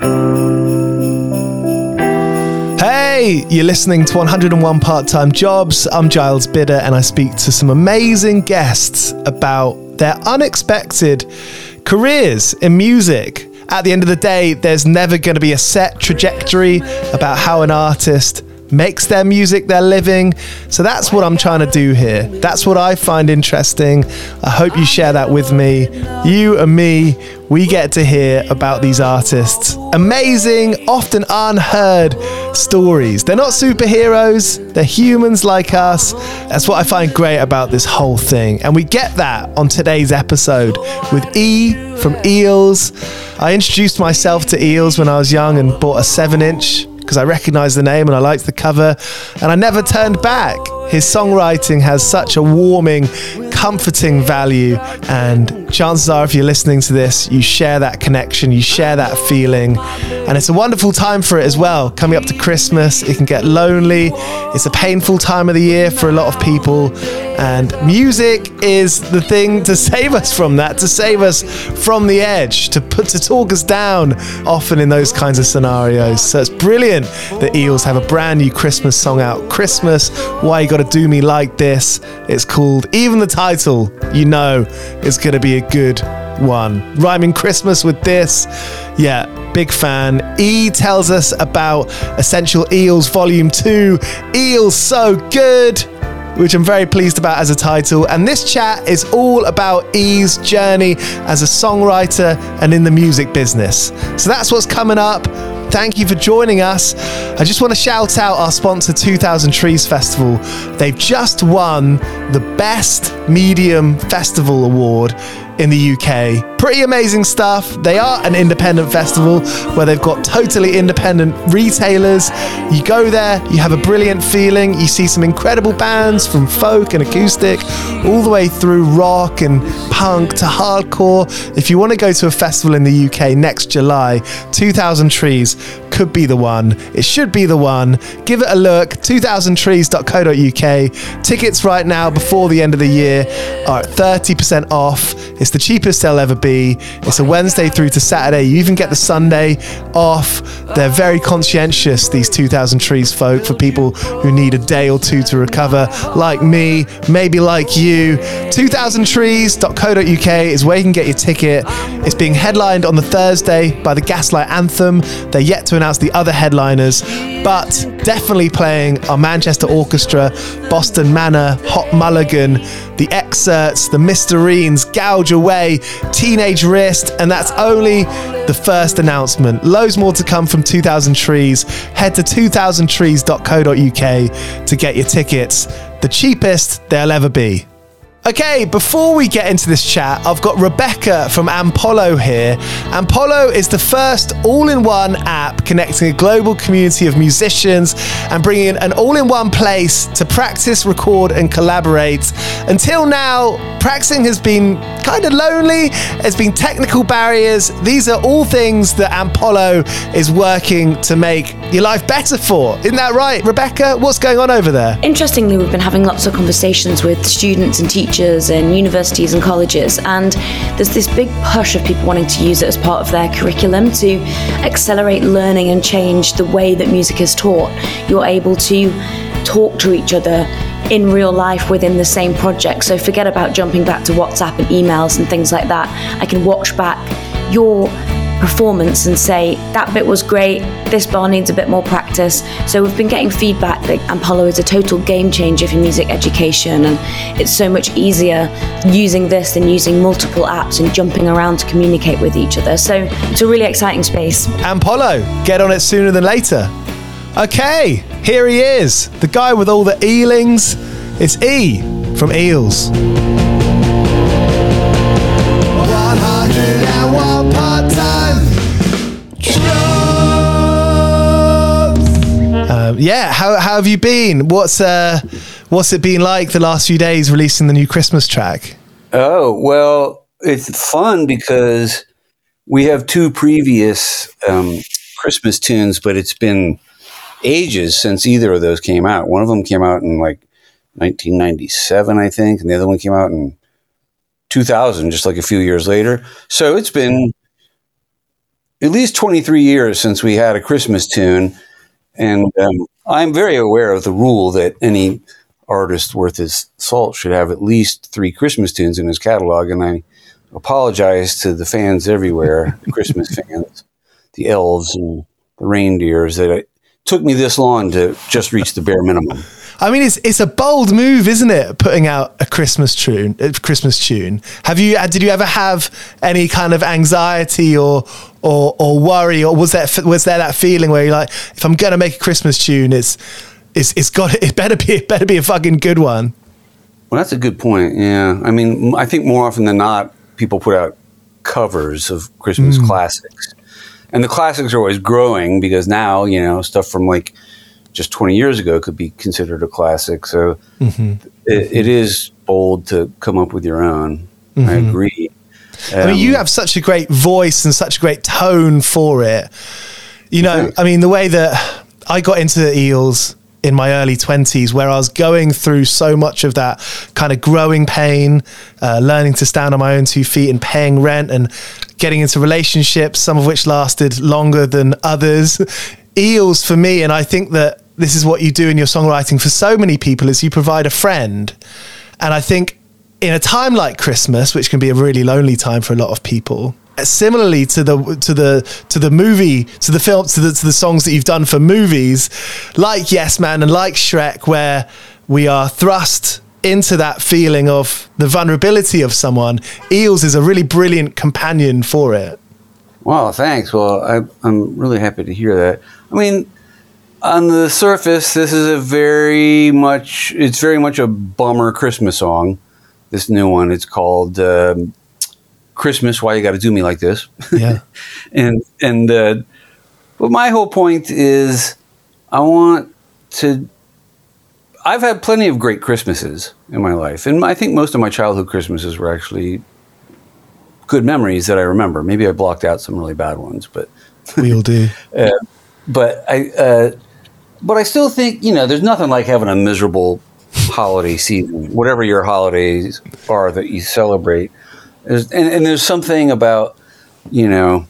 Hey, you're listening to 101 Part Time Jobs. I'm Giles Bidder, and I speak to some amazing guests about their unexpected careers in music. At the end of the day, there's never going to be a set trajectory about how an artist makes their music their living. So that's what I'm trying to do here. That's what I find interesting. I hope you share that with me. You and me, we get to hear about these artists. Amazing, often unheard stories. They're not superheroes, they're humans like us. That's what I find great about this whole thing. And we get that on today's episode with E from Eels. I introduced myself to Eels when I was young and bought a 7 inch because I recognized the name and I liked the cover, and I never turned back. His songwriting has such a warming, comforting value, and chances are, if you're listening to this, you share that connection, you share that feeling, and it's a wonderful time for it as well. Coming up to Christmas, it can get lonely, it's a painful time of the year for a lot of people, and music is the thing to save us from that, to save us from the edge, to put to talk us down often in those kinds of scenarios. So it's brilliant that Eels have a brand new Christmas song out. Christmas, Why You Gotta Do Me Like This. It's called, even the title, you know, is gonna be a good one. Rhyming Christmas with this. Yeah, big fan. E tells us about Essential Eels Volume 2. Eels so good which I'm very pleased about as a title. And this chat is all about E's journey as a songwriter and in the music business. So that's what's coming up. Thank you for joining us. I just want to shout out our sponsor, 2000 Trees Festival. They've just won the Best Medium Festival Award in the UK. Pretty amazing stuff. They are an independent festival where they've got totally independent retailers. You go there, you have a brilliant feeling. You see some incredible bands from folk and acoustic, all the way through rock and punk to hardcore. If you want to go to a festival in the UK next July, 2000 Trees could be the one. It should be the one. Give it a look. 2000trees.co.uk. Tickets right now before the end of the year are at 30% off. It's the cheapest they'll ever be. It's a Wednesday through to Saturday. You even get the Sunday off. They're very conscientious, these 2000 Trees folk, for people who need a day or two to recover, like me, maybe like you. 2000trees.co.uk is where you can get your ticket. It's being headlined on the Thursday by the Gaslight Anthem. They're yet to announce the other headliners, but definitely playing our Manchester Orchestra, Boston Manor, Hot Mulligan, The Xcerts, The Mysterines, Gouge Away, Teenage Wrist, and that's only the first announcement. Loads more to come from 2000 Trees. Head to 2000trees.co.uk to get your tickets, the cheapest they'll ever be. Okay, before we get into this chat, I've got Rebecca from Ampollo here. Ampollo is the first all in one app connecting a global community of musicians and bringing an all in one place to practice, record, and collaborate. Until now, practicing has been kind of lonely, there's been technical barriers. These are all things that Ampollo is working to make your life better for. Isn't that right, Rebecca? What's going on over there? Interestingly, we've been having lots of conversations with students and teachers and universities and colleges, and there's this big push of people wanting to use it as part of their curriculum to accelerate learning and change the way that music is taught. You're able to talk to each other in real life within the same project. So forget about jumping back to WhatsApp and emails and things like that. I can watch back your performance and say that bit was great this bar needs a bit more practice so we've been getting feedback that ampollo is a total game changer for music education and it's so much easier using this than using multiple apps and jumping around to communicate with each other so it's a really exciting space Ampollo, get on it sooner than later. Okay, here he is, the guy with all the eelings. It's E from Eels. Yeah, how, how have you been? What's uh, what's it been like the last few days releasing the new Christmas track? Oh, well, it's fun because we have two previous um, Christmas tunes, but it's been ages since either of those came out. One of them came out in like 1997, I think, and the other one came out in 2000, just like a few years later. So it's been at least 23 years since we had a Christmas tune. And um, I'm very aware of the rule that any artist worth his salt should have at least three Christmas tunes in his catalog. And I apologize to the fans everywhere, the Christmas fans, the elves and the reindeers, that it took me this long to just reach the bare minimum. I mean, it's it's a bold move, isn't it? Putting out a Christmas tune, a Christmas tune. Have you? Uh, did you ever have any kind of anxiety or or, or worry, or was that was there that feeling where you're like, if I'm gonna make a Christmas tune, it's it's it's got it better be it better be a fucking good one. Well, that's a good point. Yeah, I mean, I think more often than not, people put out covers of Christmas hmm. classics, and the classics are always growing because now you know stuff from like just 20 years ago could be considered a classic. So mm-hmm. it, it is bold to come up with your own. I mm-hmm. agree. I mean, you um, have such a great voice and such a great tone for it. You know, I mean, the way that I got into the Eels in my early 20s where I was going through so much of that kind of growing pain, uh, learning to stand on my own two feet and paying rent and getting into relationships, some of which lasted longer than others. Eels for me, and I think that this is what you do in your songwriting for so many people is you provide a friend. And I think in a time like Christmas, which can be a really lonely time for a lot of people, similarly to the to the to the movie to the film to the to the songs that you've done for movies like Yes Man and like Shrek where we are thrust into that feeling of the vulnerability of someone Eels is a really brilliant companion for it Wow, thanks. Well, I, I'm really happy to hear that. I mean, on the surface, this is a very much, it's very much a bummer Christmas song. This new one, it's called um, Christmas, Why You Gotta Do Me Like This. yeah and, and, uh, but my whole point is I want to, I've had plenty of great Christmases in my life. And I think most of my childhood Christmases were actually good memories that I remember. Maybe I blocked out some really bad ones, but we all do uh, but I uh, but I still think you know there's nothing like having a miserable holiday season, whatever your holidays are that you celebrate. There's, and, and there's something about you know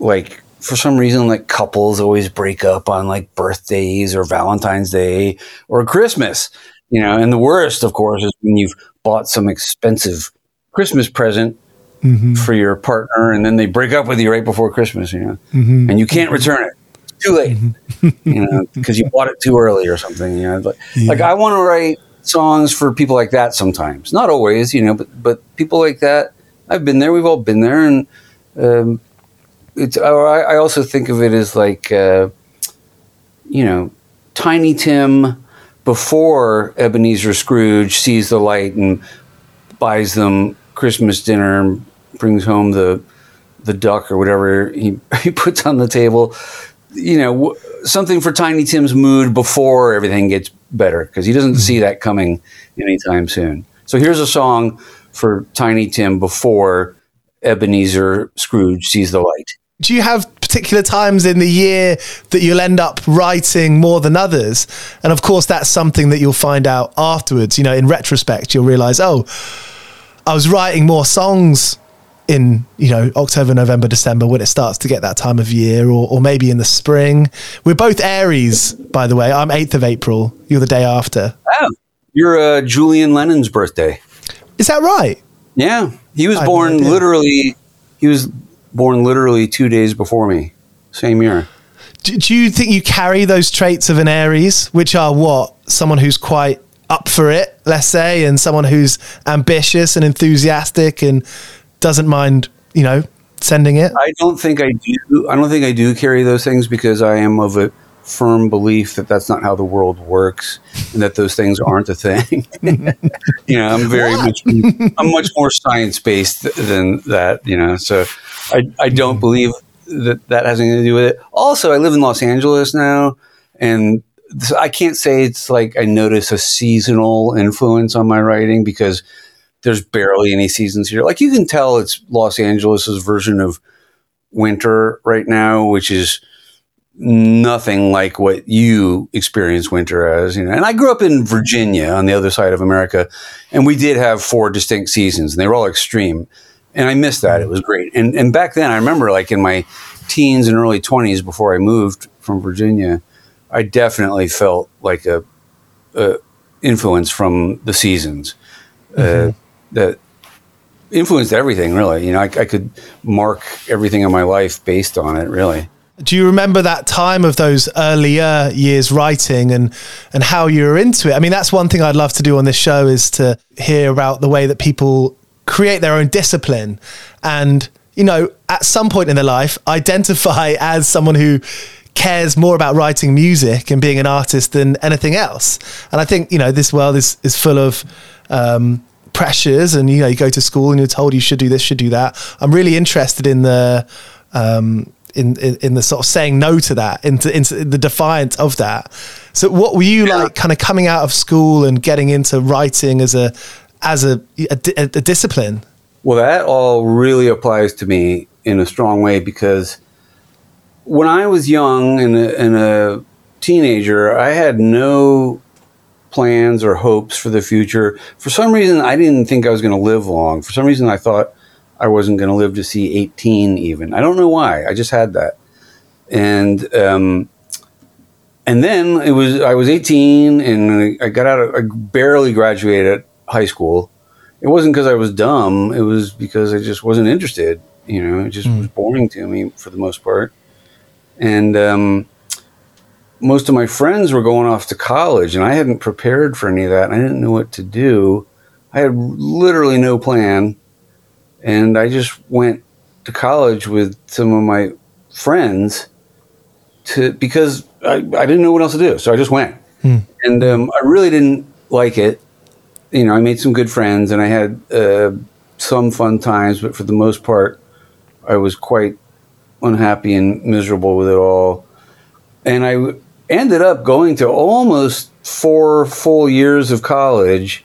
like for some reason like couples always break up on like birthdays or Valentine's Day or Christmas. You know, and the worst, of course, is when you've bought some expensive Christmas present mm-hmm. for your partner, and then they break up with you right before Christmas, you know, mm-hmm. and you can't return it. It's too late, mm-hmm. you know, because you bought it too early or something. You know, like, yeah. like I want to write songs for people like that sometimes, not always, you know, but but people like that. I've been there. We've all been there, and um, it's. I, also think of it as like, uh, you know, Tiny Tim before Ebenezer Scrooge sees the light and buys them Christmas dinner and brings home the the duck or whatever he, he puts on the table. You know, something for Tiny Tim's mood before everything gets better because he doesn't see that coming anytime soon. So here's a song for Tiny Tim before Ebenezer Scrooge sees the light. Do you have particular times in the year that you'll end up writing more than others? And of course, that's something that you'll find out afterwards. You know, in retrospect, you'll realize, oh, I was writing more songs in you know October, November, December when it starts to get that time of year, or, or maybe in the spring. We're both Aries, by the way. I'm eighth of April. You're the day after. Oh, you're uh, Julian Lennon's birthday. Is that right? Yeah, he was born literally. He was born literally two days before me, same year. Do, do you think you carry those traits of an Aries, which are what someone who's quite up for it, let's say, and someone who's ambitious and enthusiastic and doesn't mind, you know, sending it? I don't think I do. I don't think I do carry those things because I am of a firm belief that that's not how the world works and that those things aren't a thing. you know, I'm very what? much I'm much more science based than that, you know. So I I don't mm-hmm. believe that that has anything to do with it. Also, I live in Los Angeles now and I can't say it's like I notice a seasonal influence on my writing because there's barely any seasons here. Like you can tell it's Los Angeles's version of winter right now, which is nothing like what you experience winter as. You know, and I grew up in Virginia on the other side of America, and we did have four distinct seasons, and they were all extreme. And I missed that. It was great. And and back then, I remember like in my teens and early twenties before I moved from Virginia I definitely felt like a, a influence from the seasons uh, mm-hmm. uh, that influenced everything. Really, you know, I, I could mark everything in my life based on it. Really. Do you remember that time of those earlier years writing and and how you were into it? I mean, that's one thing I'd love to do on this show is to hear about the way that people create their own discipline and you know at some point in their life identify as someone who cares more about writing music and being an artist than anything else. And I think you know this world is is full of um, pressures, and you know you go to school and you're told you should do this, should do that. I'm really interested in the um, in, in, in the sort of saying no to that, into into the defiance of that. So, what were you yeah. like, kind of coming out of school and getting into writing as a as a, a, a discipline? Well, that all really applies to me in a strong way because when I was young and a, and a teenager, I had no plans or hopes for the future. For some reason, I didn't think I was going to live long. For some reason, I thought I wasn't going to live to see 18 even. I don't know why. I just had that. And, um, and then it was, I was 18 and I got out of, I barely graduated high school. It wasn't because I was dumb. It was because I just wasn't interested. You know, it just mm. was boring to me for the most part. And, um, most of my friends were going off to college and I hadn't prepared for any of that. I didn't know what to do. I had literally no plan. And I just went to college with some of my friends to because I, I didn't know what else to do. So I just went. Hmm. And um, I really didn't like it. You know, I made some good friends and I had uh, some fun times, but for the most part, I was quite unhappy and miserable with it all. And I ended up going to almost four full years of college.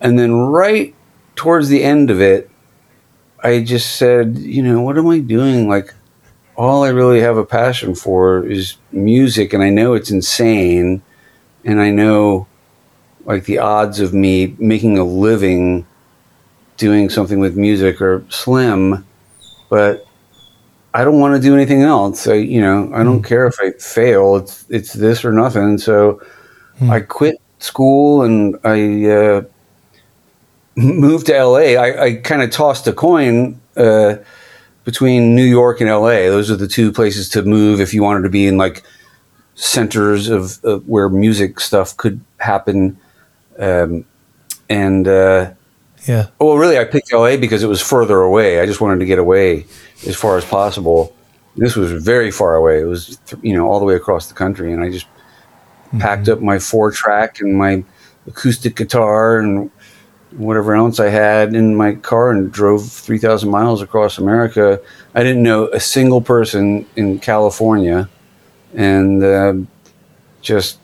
And then right towards the end of it, I just said, you know, what am I doing? Like, all I really have a passion for is music. And I know it's insane. And I know, like, the odds of me making a living doing something with music are slim. But I don't want to do anything else. I, you know, I don't mm. care if I fail. It's it's this or nothing. So mm. I quit school and I uh, moved to LA. I, I kind of tossed a coin uh, between New York and LA. Those are the two places to move if you wanted to be in like centers of, of where music stuff could happen. Um, and uh, yeah. Well, really, I picked LA because it was further away. I just wanted to get away as far as possible. This was very far away. It was, you know, all the way across the country. And I just mm-hmm. packed up my four track and my acoustic guitar and whatever else I had in my car and drove 3,000 miles across America. I didn't know a single person in California and uh, just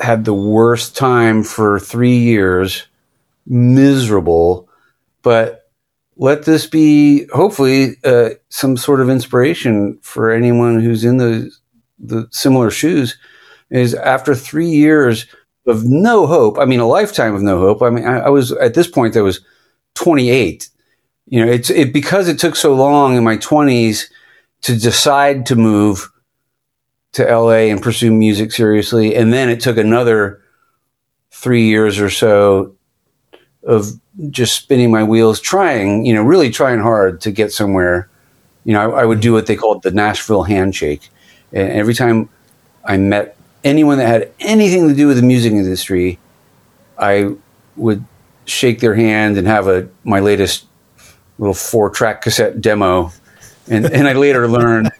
had the worst time for three years miserable, but let this be hopefully uh, some sort of inspiration for anyone who's in the the similar shoes. Is after three years of no hope, I mean, a lifetime of no hope. I mean, I, I was at this point I was 28. You know, it's it because it took so long in my 20s to decide to move to LA and pursue music seriously, and then it took another three years or so of just spinning my wheels, trying, you know, really trying hard to get somewhere. You know, I, I would do what they called the Nashville handshake. And every time I met anyone that had anything to do with the music industry, I would shake their hand and have a my latest little four track cassette demo. And, and I later learned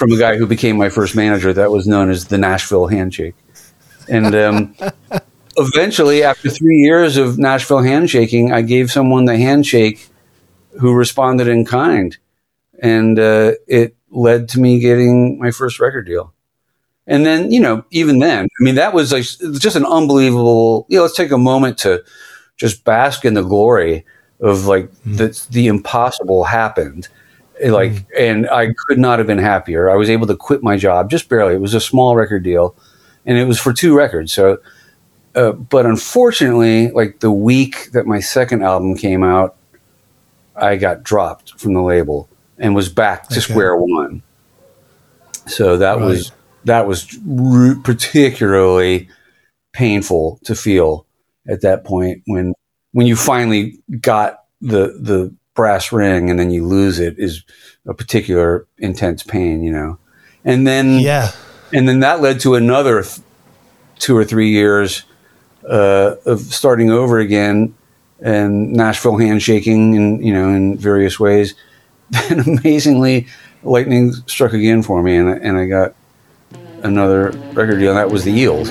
from a guy who became my first manager that was known as the Nashville handshake. And um, eventually, after three years of Nashville handshaking, I gave someone the handshake who responded in kind. And uh, it led to me getting my first record deal. And then, you know, even then, I mean, that was like just an unbelievable, you know, let's take a moment to just bask in the glory of like mm. the, the impossible happened. Like, mm. and I could not have been happier. I was able to quit my job just barely. It was a small record deal and it was for two records. So uh, but unfortunately, like the week that my second album came out, I got dropped from the label and was back to okay. square one. So that right. was that was particularly painful to feel at that point when when you finally got the the brass ring and then you lose it is a particular intense pain, you know. And then yeah, and then that led to another th- two or three years uh, of starting over again and Nashville handshaking and you know in various ways. And amazingly, lightning struck again for me, and I, and I got another record deal. And that was the Eels.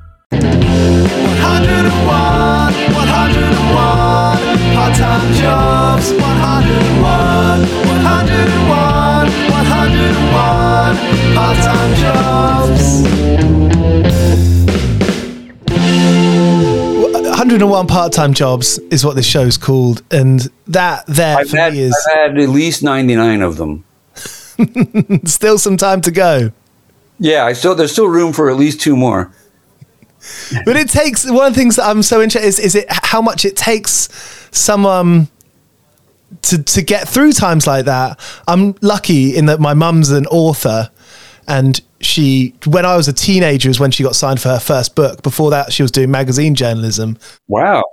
101, 101, part-time jobs, 101, 101, 101, part-time jobs. 101 part-time jobs is what this show's called, and that there I've for had, me is I've had at least 99 of them. still some time to go. Yeah, I still there's still room for at least two more. But it takes one of the things that I'm so interested is, is it how much it takes someone um, to to get through times like that. I'm lucky in that my mum's an author, and she when I was a teenager is when she got signed for her first book. Before that, she was doing magazine journalism, Wow.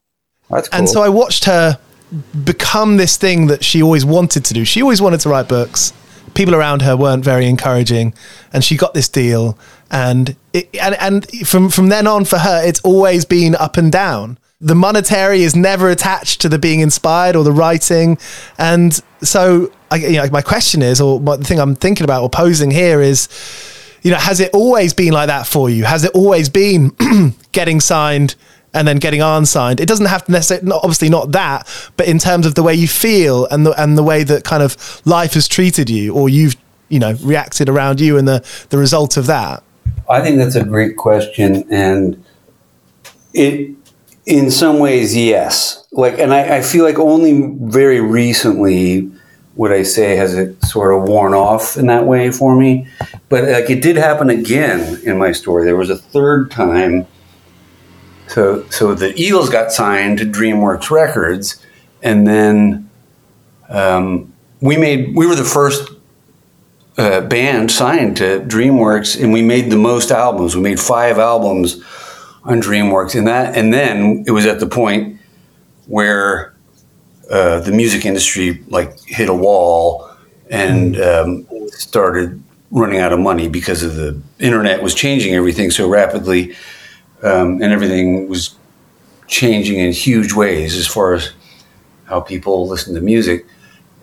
That's cool. and so I watched her become this thing that she always wanted to do. She always wanted to write books. People around her weren't very encouraging, and she got this deal. And it, and and from from then on, for her, it's always been up and down. The monetary is never attached to the being inspired or the writing, and so I, you know, my question is, or the thing I'm thinking about or posing here is, you know, has it always been like that for you? Has it always been getting signed and then getting unsigned? It doesn't have to necessarily, not, obviously not that, but in terms of the way you feel and the and the way that kind of life has treated you, or you've you know reacted around you, and the the result of that. I think that's a great question, and it, in some ways, yes. Like, and I, I feel like only very recently would I say has it sort of worn off in that way for me. But like, it did happen again in my story. There was a third time. So, so the Eels got signed to DreamWorks Records, and then um, we made we were the first uh, band signed to DreamWorks, and we made the most albums. We made five albums on DreamWorks, and that, and then it was at the point where uh, the music industry like hit a wall and um, started running out of money because of the internet was changing everything so rapidly, um, and everything was changing in huge ways as far as how people listen to music.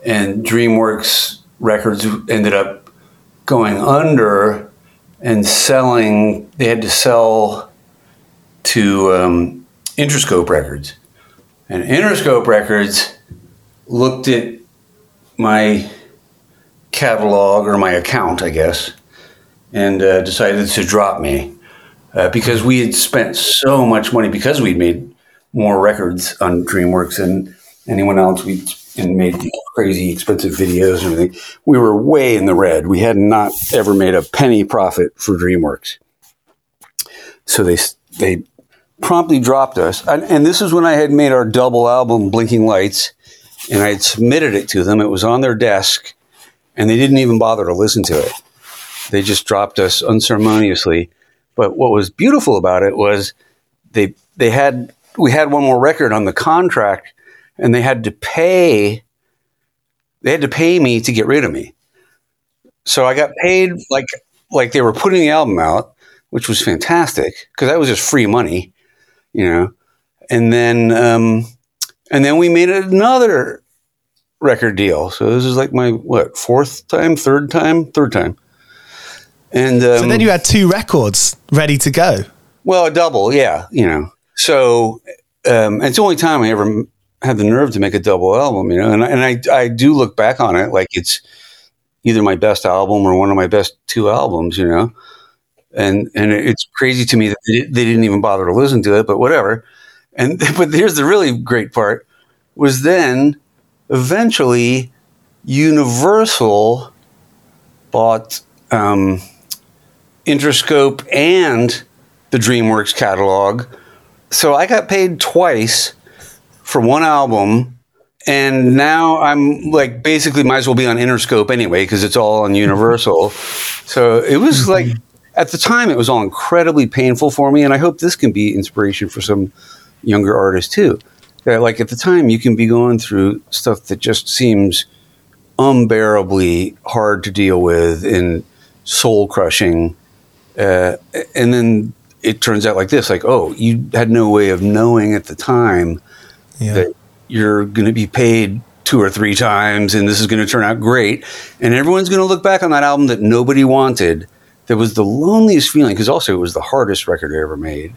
And DreamWorks Records ended up going under and selling. They had to sell to um, Interscope Records, and Interscope Records looked at my catalog or my account, I guess, and uh, decided to drop me uh, because we had spent so much money because we'd made more records on DreamWorks than anyone else. We and made crazy expensive videos and everything. We were way in the red. We had not ever made a penny profit for DreamWorks. So they they promptly dropped us. And, and this is when I had made our double album, Blinking Lights, and I had submitted it to them. It was on their desk, and they didn't even bother to listen to it. They just dropped us unceremoniously. But what was beautiful about it was they they had we had one more record on the contract, and they had to pay. They had to pay me to get rid of me. So I got paid like like they were putting the album out, which was fantastic because that was just free money, you know. And then um, and then we made another record deal. So this is like my what fourth time, third time, third time. And um, So then you had two records ready to go. well, a double, yeah, you know. So um, it's the only time I ever had the nerve to make a double album, you know. And, and I, I do look back on it like it's either my best album or one of my best two albums, you know. And and it's crazy to me that they, they didn't even bother to listen to it, but whatever. And but here's the really great part: was then eventually Universal bought um, Interscope and the DreamWorks catalog. So I got paid twice for one album. And now I'm like basically might as well be on Interscope anyway because it's all on Universal. So it was like, at the time, it was all incredibly painful for me, and I hope this can be inspiration for some younger artists too. That like at the time, you can be going through stuff that just seems unbearably hard to deal with and soul crushing, uh, and then it turns out like this: like, oh, you had no way of knowing at the time Yeah. that you're going to be paid two or three times and this is going to turn out great. And everyone's going to look back on that album that nobody wanted. That was the loneliest feeling because also it was the hardest record I ever made,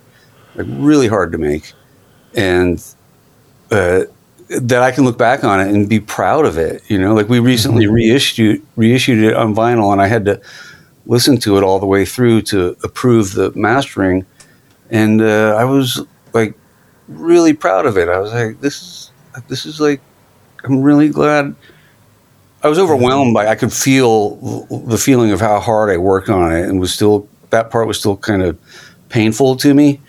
like really hard to make. And uh, that I can look back on it and be proud of it. You know, like we recently reissued reissued it on vinyl, and I had to listen to it all the way through to approve the mastering, and uh, I was like really proud of it. I was like, this is this is like, I'm really glad. I was overwhelmed by. I could feel the feeling of how hard I worked on it, and was still that part was still kind of painful to me.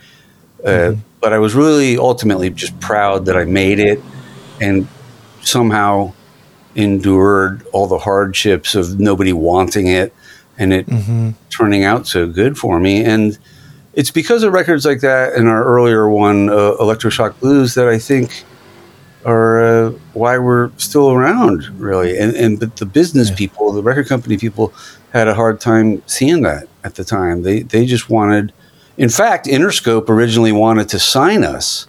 Uh, But I was really ultimately just proud that I made it, and somehow endured all the hardships of nobody wanting it, and it turning out so good for me. And it's because of records like that and our earlier one, uh, Electroshock Blues, that I think are uh, why we're still around, really. And, and but the business people, the record company people, had a hard time seeing that at the time. They they just wanted, in fact, Interscope originally wanted to sign us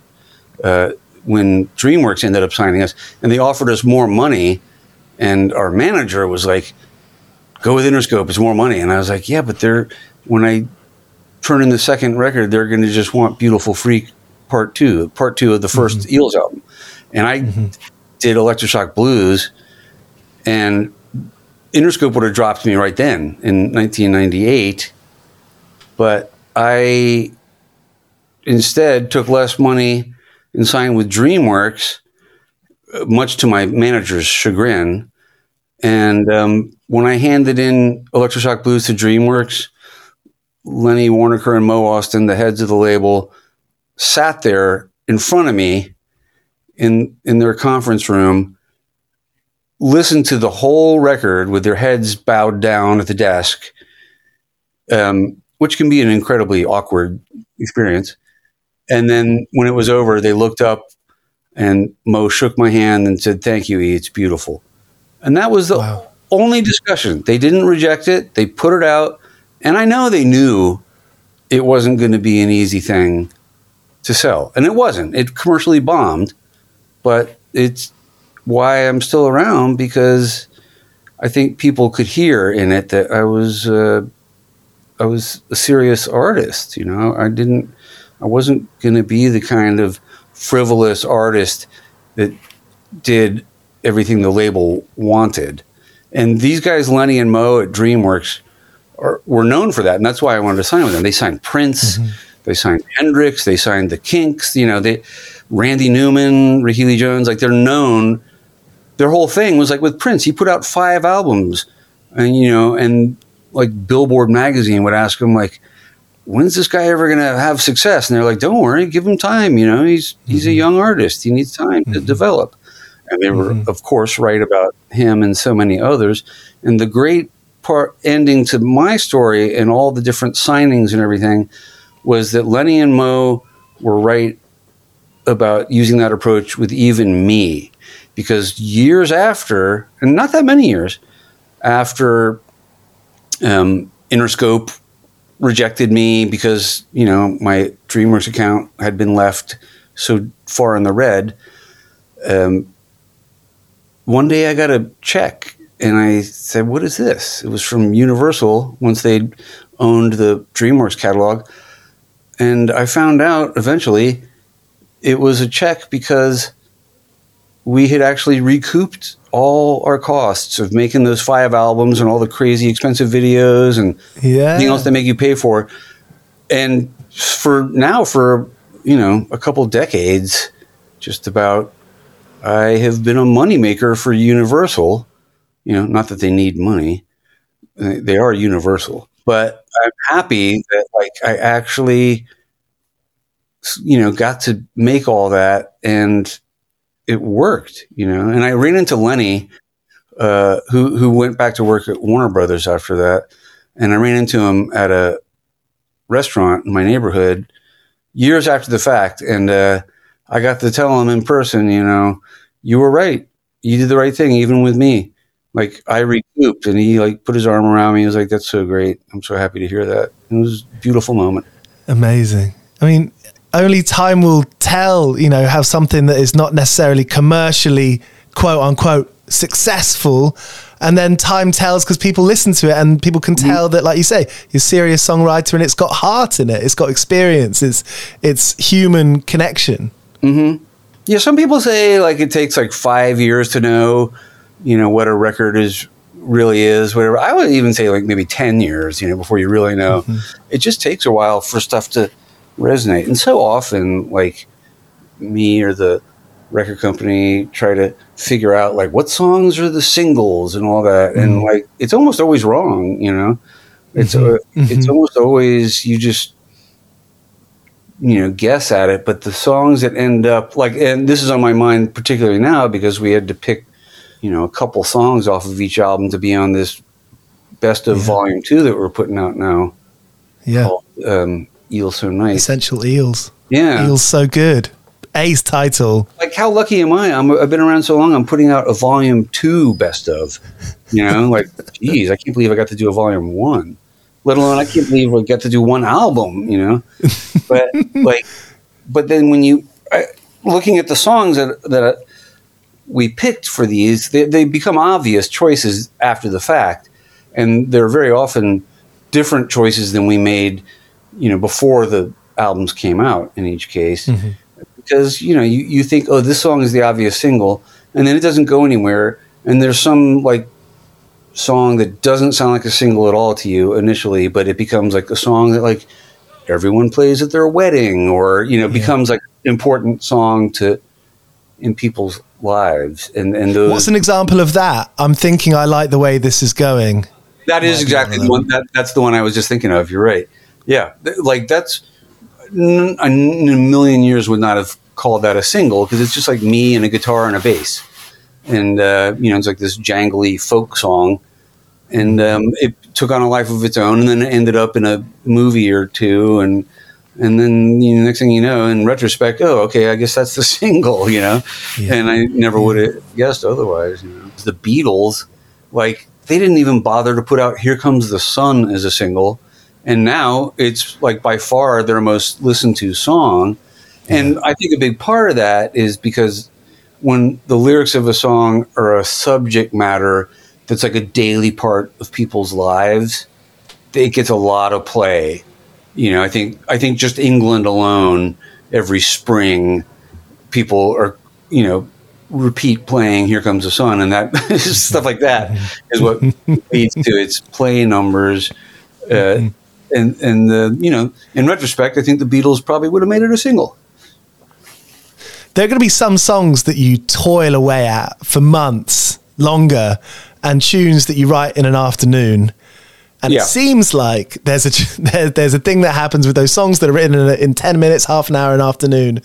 uh, when DreamWorks ended up signing us, and they offered us more money. And our manager was like, "Go with Interscope; it's more money." And I was like, "Yeah, but they're when I turn in the second record, they're going to just want Beautiful Freak Part Two, Part Two of the 1st Eels album." And I did Electroshock Blues, and Interscope would have dropped me right then in 1998. But I instead took less money and signed with DreamWorks, uh, much to my manager's chagrin. And um, when I handed in Electroshock Blues to DreamWorks, Lenny Waronker and Mo Ostin, the heads of the label, sat there in front of me in in their conference room, listened to the whole record with their heads bowed down at the desk, um, which can be an incredibly awkward experience. And then when it was over, they looked up and Mo shook my hand and said, "Thank you, E. It's beautiful." And that was the Wow. only discussion. They didn't reject it. They put it out, and I know they knew it wasn't going to be an easy thing to sell, and it wasn't. It commercially bombed, but it's why I'm still around because I think people could hear in it that I was uh, I was a serious artist. You know, I didn't. I wasn't going to be the kind of frivolous artist that did everything the label wanted. And these guys, Lenny and Mo at DreamWorks, are, were known for that, and that's why I wanted to sign with them. They signed Prince, mm-hmm. they signed Hendrix, they signed the Kinks. You know, they Randy Newman, Rickie Lee Jones, like they're known. Their whole thing was like with Prince. He put out five albums, and you know, and like Billboard magazine would ask him like, "When's this guy ever gonna have success?" And they're like, "Don't worry, give him time. You know, he's he's a mm-hmm. young artist. He needs time to mm-hmm. develop." And they were, of course, right about him and so many others. And the great part ending to my story and all the different signings and everything was that Lenny and Mo were right about using that approach with even me. Because years after, and not that many years after um, Interscope rejected me because, you know, my DreamWorks account had been left so far in the red. Um, one day I got a check and I said, What is this? It was from Universal once they'd owned the DreamWorks catalog. And I found out eventually it was a check because we had actually recouped all our costs of making those five albums and all the crazy expensive videos and Yeah. anything else they make you pay for. And for now, for you know, a couple decades, just about, I have been a moneymaker for Universal. You know, not that they need money; they are Universal. But I'm happy that like I actually, you know, got to make all that, and it worked. You know, and I ran into Lenny, uh, who who went back to work at Warner Brothers after that, and I ran into him at a restaurant in my neighborhood years after the fact, and uh, I got to tell him in person, you know, you were right. You did the right thing, even with me. Like I recouped, and he like put his arm around me. He was like, "That's so great. I'm so happy to hear that." It was a beautiful moment. Amazing. I mean, only time will tell, you know, how something that is not necessarily commercially quote unquote successful and then time tells because people listen to it and people can tell that like you say you're a serious songwriter and it's got heart in it it's got experience it's it's human connection mm-hmm. Yeah, some people say like it takes like five years to know, you know, what a record is really is, whatever. I would even say like maybe ten years, you know, before you really know. Mm-hmm. It just takes a while for stuff to resonate, and so often like me or the record company try to figure out like what songs are the singles and all that, and mm-hmm. like it's almost always wrong, you know. It's mm-hmm. uh, it's almost always you just you know guess at it. But the songs that end up like and this is on my mind particularly now because we had to pick you know a couple songs off of each album to be on this best of volume two that we're putting out now yeah. called um eel so nice essential eels. Yeah. Eels so good. Ace title. Like how lucky am i? I'm, i've been around so long i'm putting out a volume two best of you know? Like geez i can't believe i got to do a volume one let alone i can't believe i got to do one album you know? But like but then when you I, looking at the songs that that we picked for these they, they become obvious choices after the fact. And they're very often different choices than we made you know before the albums came out in each case. Mm-hmm. Because you know you, you think oh this song is the obvious single and then it doesn't go anywhere. And there's some like song that doesn't sound like a single at all to you initially but it becomes like a song that like everyone plays at their wedding or you know becomes like important song to in people's lives and and those what's an example of that i'm thinking i like the way this is going That is exactly the one. That, that's the one I was just thinking of. You're right. Yeah, like that's n- a n- a million years would not have called that a single because it's just like me and a guitar and a bass, and uh, you know it's like this jangly folk song, and um, it took on a life of its own, and then it ended up in a movie or two, and and then you know, next thing you know, in retrospect, oh, okay, I guess that's the single, you know, and I never would have guessed otherwise. You know, the Beatles, like they didn't even bother to put out "Here Comes the Sun" as a single, and now it's like by far their most listened to song. And I think a big part of that is because when the lyrics of a song are a subject matter that's like a daily part of people's lives, it gets a lot of play. You know, I think I think just England alone, every spring, people are you know repeat playing "Here Comes the Sun" and that stuff like that is what leads to its play numbers. Uh, and and the you know, in retrospect, I think the Beatles probably would have made it a single. there are going to be some songs that you toil away at for months longer and tunes that you write in an afternoon and Yeah. it seems like there's a there, there's a thing that happens with those songs that are written in, in 10 minutes half an hour an afternoon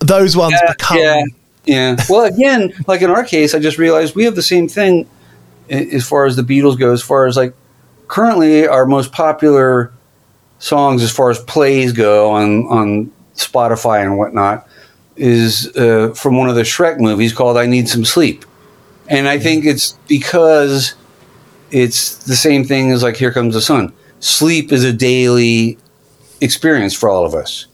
those ones become yeah, yeah. Well, again, like in our case, I just realized we have the same thing as far as the Beatles go. As far as like currently our most popular songs, as far as plays go on on Spotify and whatnot, is uh, from one of the Shrek movies called "I Need Some Sleep," and I think it's because it's the same thing as like "Here Comes the Sun." Sleep is a daily experience for all of us.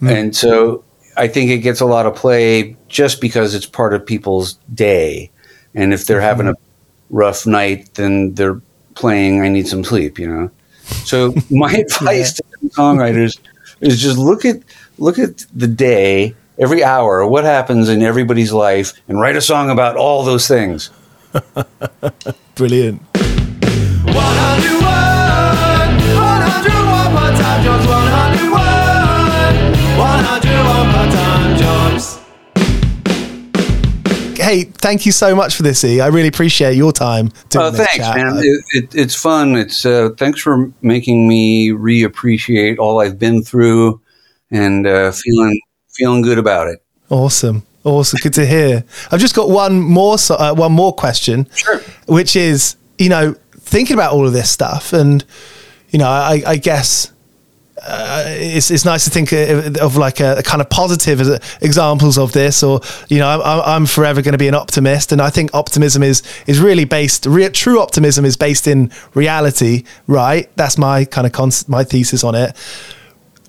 Hmm. And so I think it gets a lot of play just because it's part of people's day. And if they're having a mm-hmm. rough night, then they're playing I Need Some Sleep, you know? So my advice to songwriters is just look at look at the day, every hour, what happens in everybody's life, and write a song about all those things. brilliant hey thank you so much for this e i really appreciate your time doing Oh, this thanks, chat. man. It, it, it's fun. It's uh, thanks for making me reappreciate all I've been through and uh, feeling feeling good about it. Awesome. Awesome. Good to hear. I've just got one more, so- uh, one more question, Sure. which is, you know, thinking about all of this stuff. And, you know, I, I guess uh, it's, it's nice to think of, of like a, a, kind of positive examples of this or you know I'm, I'm forever going to be an optimist. And I think optimism is is really based re- true optimism is based in reality right? That's my kind of cons- my thesis on it.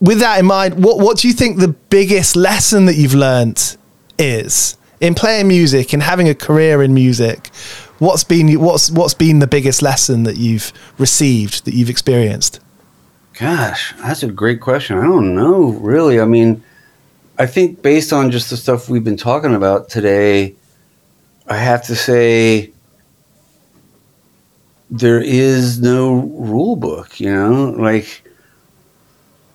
With that in mind what what do you think the biggest lesson that you've learned is in playing music and having a career in music what's been what's what's been the biggest lesson that you've received that you've experienced Gosh, that's a great question. I don't know, really. I mean, I think based on just the stuff we've been talking about today, I have to say there is no rule book, you know? Like,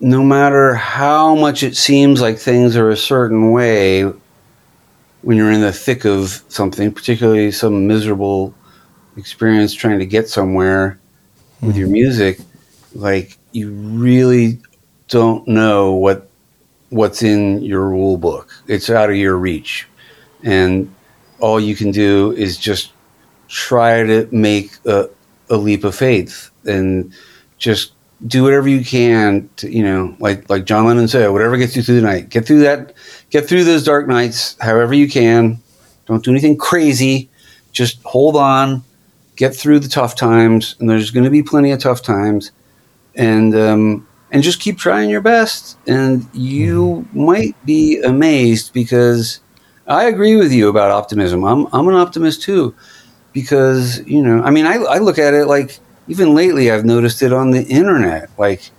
no matter how much it seems like things are a certain way when you're in the thick of something, particularly some miserable experience trying to get somewhere mm-hmm. with your music, like you really don't know what what's in your rule book. It's out of your reach. And all you can do is just try to make a, a leap of faith and just do whatever you can to, you know, like like John Lennon said, whatever gets you through the night. Get through that get through those dark nights however you can. Don't do anything crazy. Just hold on, get through the tough times, and there's going to be plenty of tough times and um, and just keep trying your best, and you mm-hmm. might be amazed because I agree with you about optimism. I'm I'm an optimist too, because you know, I mean, I I look at it like even lately I've noticed it on the internet. Like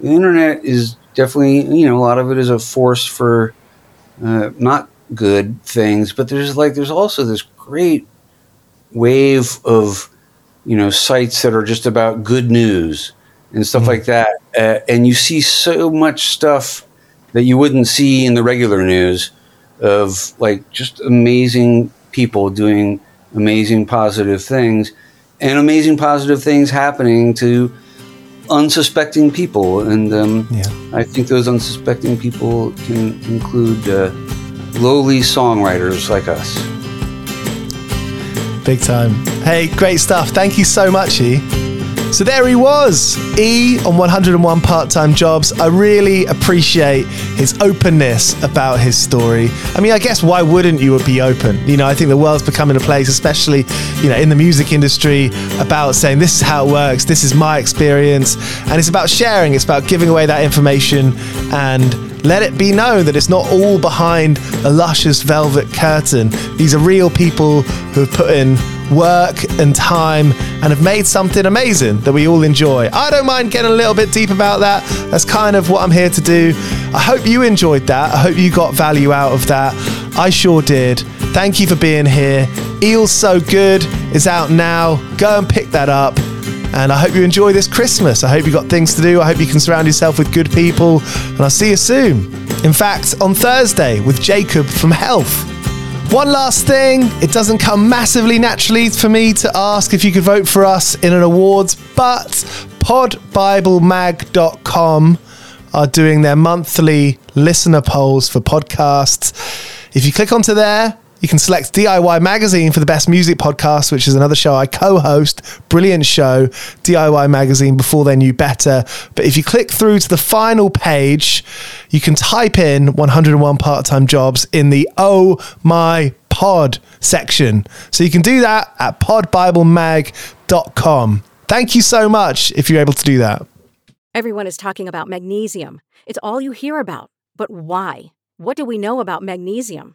the internet is definitely you know a lot of it is a force for uh, not good things, but there's like there's also this great wave of you know sites that are just about good news and stuff mm-hmm. like that. Uh, and you see so much stuff that you wouldn't see in the regular news of like just amazing people doing amazing positive things and amazing positive things happening to unsuspecting people. And um, yeah. I think those unsuspecting people can include uh, lowly songwriters like us. Big time. Hey, great stuff. Thank you so much, E. So there he was, E on 101 Part Time Jobs. I really appreciate his openness about his story. I mean, I guess why wouldn't you be open? You know, I think the world's becoming a place, especially, you know, in the music industry, about saying this is how it works, this is my experience. And it's about sharing, it's about giving away that information and let it be known that it's not all behind a luscious velvet curtain. These are real people who have put in work and time and have made something amazing that we all enjoy. I don't mind getting a little bit deep about that. That's kind of what I'm here to do. I hope you enjoyed that. I hope you got value out of that. I sure did. Thank you for being here. Eels So Good is out now. Go and pick that up. And I hope you enjoy this Christmas. I hope you got things to do. I hope you can surround yourself with good people. And I'll see you soon. In fact, on Thursday with Jacob from Health. One last thing, it doesn't come massively naturally for me to ask if you could vote for us in an awards, but podbiblemag.com are doing their monthly listener polls for podcasts. If you click onto there, you can select DIY Magazine for the best music podcast, which is another show I co host. Brilliant show, DIY Magazine, before they knew better. But if you click through to the final page, you can type in 101 part time jobs in the Oh My Pod section. So you can do that at podbiblemag.com. Thank you so much if you're able to do that. Everyone is talking about magnesium. It's all you hear about. But why? What do we know about magnesium?